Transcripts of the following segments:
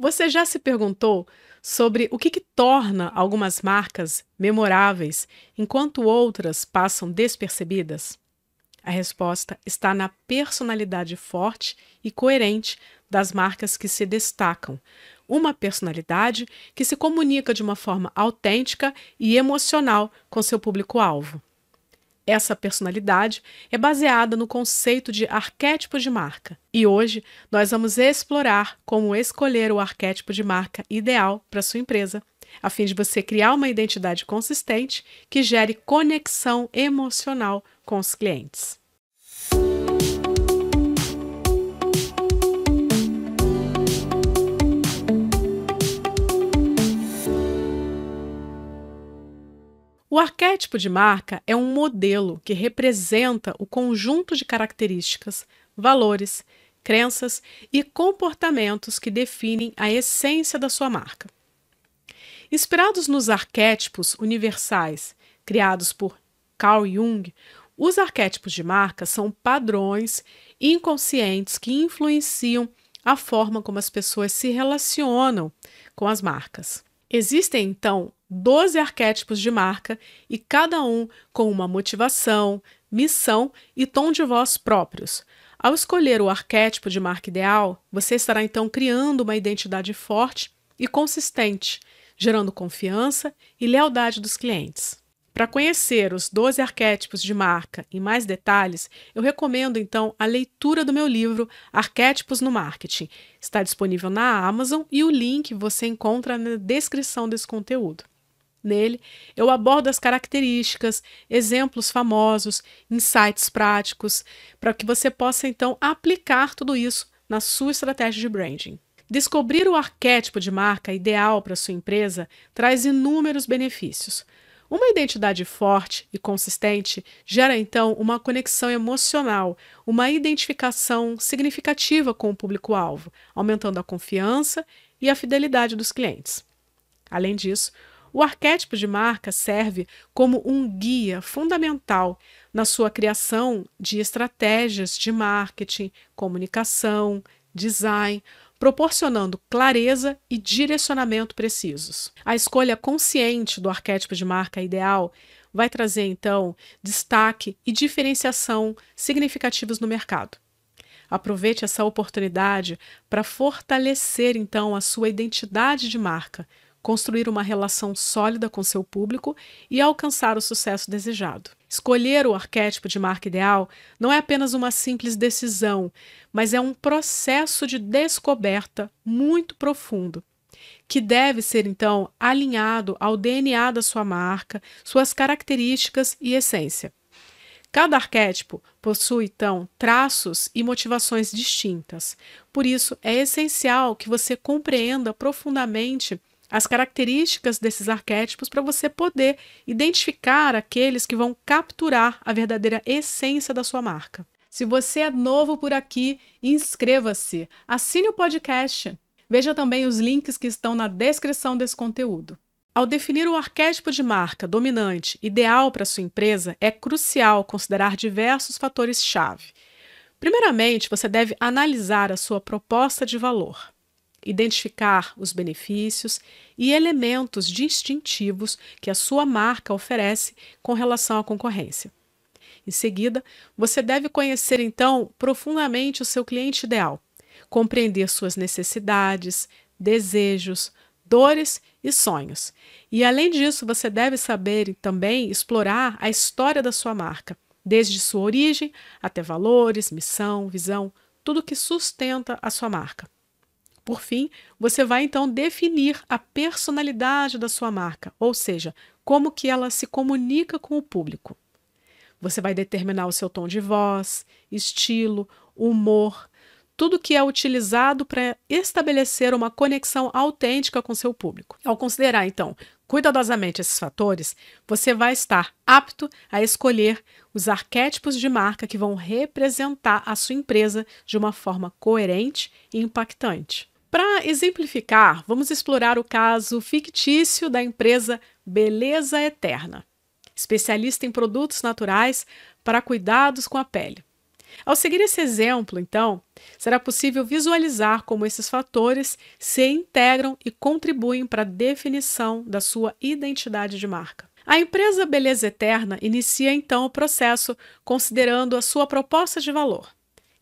Você já se perguntou sobre o que, que torna algumas marcas memoráveis enquanto outras passam despercebidas? A resposta está na personalidade forte e coerente das marcas que se destacam. Uma personalidade que se comunica de uma forma autêntica e emocional com seu público-alvo. Essa personalidade é baseada no conceito de arquétipo de marca. E hoje nós vamos explorar como escolher o arquétipo de marca ideal para sua empresa, a fim de você criar uma identidade consistente que gere conexão emocional com os clientes. O arquétipo de marca é um modelo que representa o conjunto de características, valores, crenças e comportamentos que definem a essência da sua marca. Inspirados nos arquétipos universais criados por Carl Jung, os arquétipos de marca são padrões inconscientes que influenciam a forma como as pessoas se relacionam com as marcas. Existem, então, 12 arquétipos de marca e cada um com uma motivação, missão e tom de voz próprios. Ao escolher o arquétipo de marca ideal, você estará então criando uma identidade forte e consistente, gerando confiança e lealdade dos clientes. Para conhecer os 12 arquétipos de marca em mais detalhes, eu recomendo então a leitura do meu livro Arquétipos no Marketing. Está disponível na Amazon e o link você encontra na descrição desse conteúdo. Nele, eu abordo as características, exemplos famosos, insights práticos, para que você possa então aplicar tudo isso na sua estratégia de branding. Descobrir o arquétipo de marca ideal para sua empresa traz inúmeros benefícios. Uma identidade forte e consistente gera então uma conexão emocional, uma identificação significativa com o público-alvo, aumentando a confiança e a fidelidade dos clientes. Além disso, o arquétipo de marca serve como um guia fundamental na sua criação de estratégias de marketing, comunicação, design, proporcionando clareza e direcionamento precisos. A escolha consciente do arquétipo de marca ideal vai trazer, então, destaque e diferenciação significativos no mercado. Aproveite essa oportunidade para fortalecer, então, a sua identidade de marca, construir uma relação sólida com seu público e alcançar o sucesso desejado. Escolher o arquétipo de marca ideal não é apenas uma simples decisão, mas é um processo de descoberta muito profundo, que deve ser então alinhado ao DNA da sua marca, suas características e essência. Cada arquétipo possui, então, traços e motivações distintas. Por isso, é essencial que você compreenda profundamente as características desses arquétipos para você poder identificar aqueles que vão capturar a verdadeira essência da sua marca. Se você é novo por aqui, inscreva-se, assine o podcast. Veja também os links que estão na descrição desse conteúdo. Ao definir o arquétipo de marca dominante ideal para sua empresa, é crucial considerar diversos fatores-chave. Primeiramente, você deve analisar a sua proposta de valor identificar os benefícios e elementos distintivos que a sua marca oferece com relação à concorrência. Em seguida, você deve conhecer então profundamente o seu cliente ideal, compreender suas necessidades, desejos, dores e sonhos. E além disso, você deve saber também explorar a história da sua marca, desde sua origem até valores, missão, visão, tudo que sustenta a sua marca. Por fim, você vai então definir a personalidade da sua marca, ou seja, como que ela se comunica com o público. Você vai determinar o seu tom de voz, estilo, humor, tudo que é utilizado para estabelecer uma conexão autêntica com seu público. Ao considerar, então, cuidadosamente esses fatores, você vai estar apto a escolher os arquétipos de marca que vão representar a sua empresa de uma forma coerente e impactante. Para exemplificar, vamos explorar o caso fictício da empresa Beleza Eterna, especialista em produtos naturais para cuidados com a pele. Ao seguir esse exemplo, então, será possível visualizar como esses fatores se integram e contribuem para a definição da sua identidade de marca. A empresa Beleza Eterna inicia então o processo considerando a sua proposta de valor,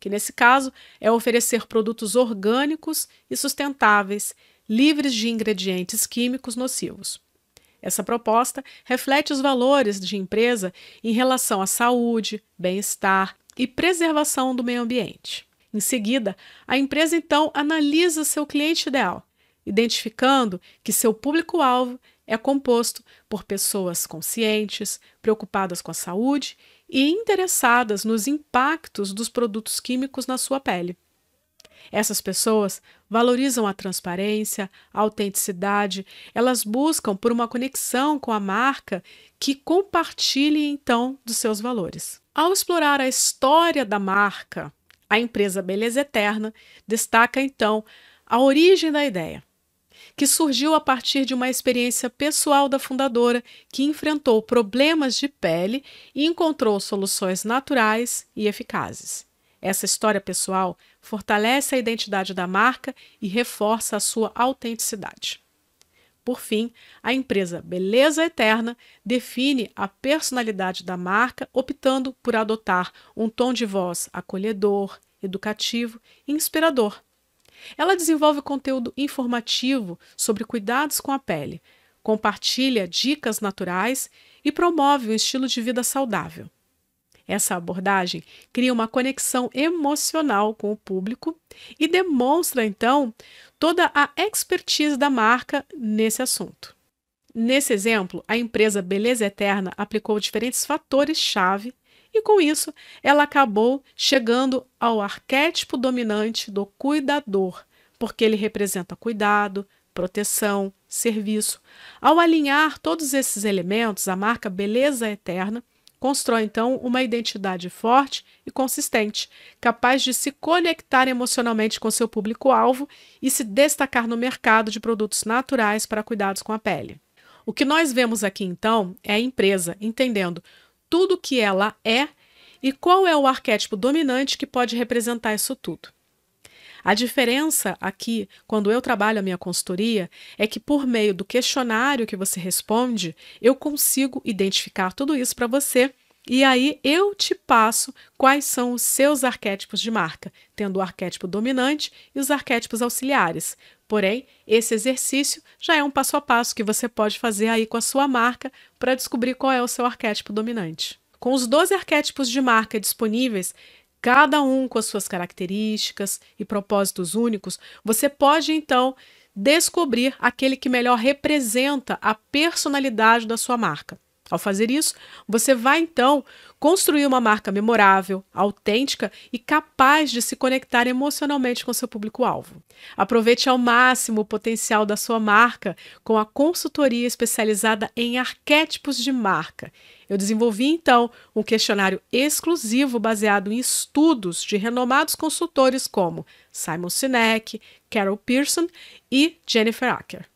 que nesse caso é oferecer produtos orgânicos e sustentáveis, livres de ingredientes químicos nocivos. Essa proposta reflete os valores de empresa em relação à saúde, bem-estar e preservação do meio ambiente. Em seguida, a empresa então analisa seu cliente ideal, identificando que seu público-alvo é composto por pessoas conscientes, preocupadas com a saúde e interessadas nos impactos dos produtos químicos na sua pele. Essas pessoas valorizam a transparência, a autenticidade, elas buscam por uma conexão com a marca que compartilhe então dos seus valores. Ao explorar a história da marca, a empresa Beleza Eterna destaca então a origem da ideia, que surgiu a partir de uma experiência pessoal da fundadora que enfrentou problemas de pele e encontrou soluções naturais e eficazes. Essa história pessoal fortalece a identidade da marca e reforça a sua autenticidade. Por fim, a empresa Beleza Eterna define a personalidade da marca, optando por adotar um tom de voz acolhedor, educativo e inspirador. Ela desenvolve conteúdo informativo sobre cuidados com a pele, compartilha dicas naturais e promove um estilo de vida saudável. Essa abordagem cria uma conexão emocional com o público e demonstra, então, toda a expertise da marca nesse assunto. Nesse exemplo, a empresa Beleza Eterna aplicou diferentes fatores-chave e, com isso, ela acabou chegando ao arquétipo dominante do cuidador, porque ele representa cuidado, proteção, serviço. Ao alinhar todos esses elementos, a marca Beleza Eterna Constrói então uma identidade forte e consistente, capaz de se conectar emocionalmente com seu público-alvo e se destacar no mercado de produtos naturais para cuidados com a pele. O que nós vemos aqui então é a empresa entendendo tudo que ela é e qual é o arquétipo dominante que pode representar isso tudo. A diferença aqui, quando eu trabalho a minha consultoria, é que por meio do questionário que você responde, eu consigo identificar tudo isso para você e aí eu te passo quais são os seus arquétipos de marca, tendo o arquétipo dominante e os arquétipos auxiliares. Porém, esse exercício já é um passo a passo que você pode fazer aí com a sua marca para descobrir qual é o seu arquétipo dominante. Com os 12 arquétipos de marca disponíveis, cada um com as suas características e propósitos únicos, você pode então descobrir aquele que melhor representa a personalidade da sua marca. Ao fazer isso, você vai então construir uma marca memorável, autêntica e capaz de se conectar emocionalmente com seu público-alvo. Aproveite ao máximo o potencial da sua marca com a consultoria especializada em arquétipos de marca. Eu desenvolvi então um questionário exclusivo baseado em estudos de renomados consultores como Simon Sinek, Carol Pearson e Jennifer Acker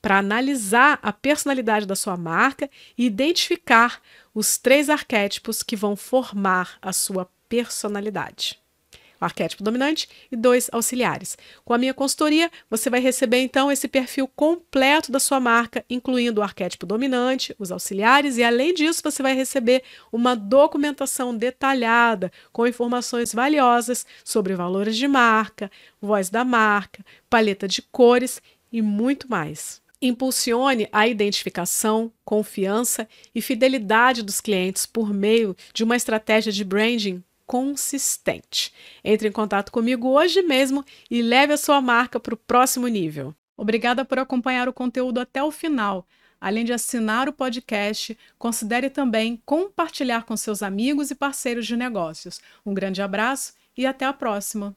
para analisar a personalidade da sua marca e identificar os três arquétipos que vão formar a sua personalidade. O arquétipo dominante e dois auxiliares. Com a minha consultoria, você vai receber então esse perfil completo da sua marca, incluindo o arquétipo dominante, os auxiliares, e além disso, você vai receber uma documentação detalhada com informações valiosas sobre valores de marca, voz da marca, paleta de cores e muito mais. Impulsione a identificação, confiança e fidelidade dos clientes por meio de uma estratégia de branding consistente. Entre em contato comigo hoje mesmo e leve a sua marca para o próximo nível. Obrigada por acompanhar o conteúdo até o final. Além de assinar o podcast, considere também compartilhar com seus amigos e parceiros de negócios. Um grande abraço e até a próxima!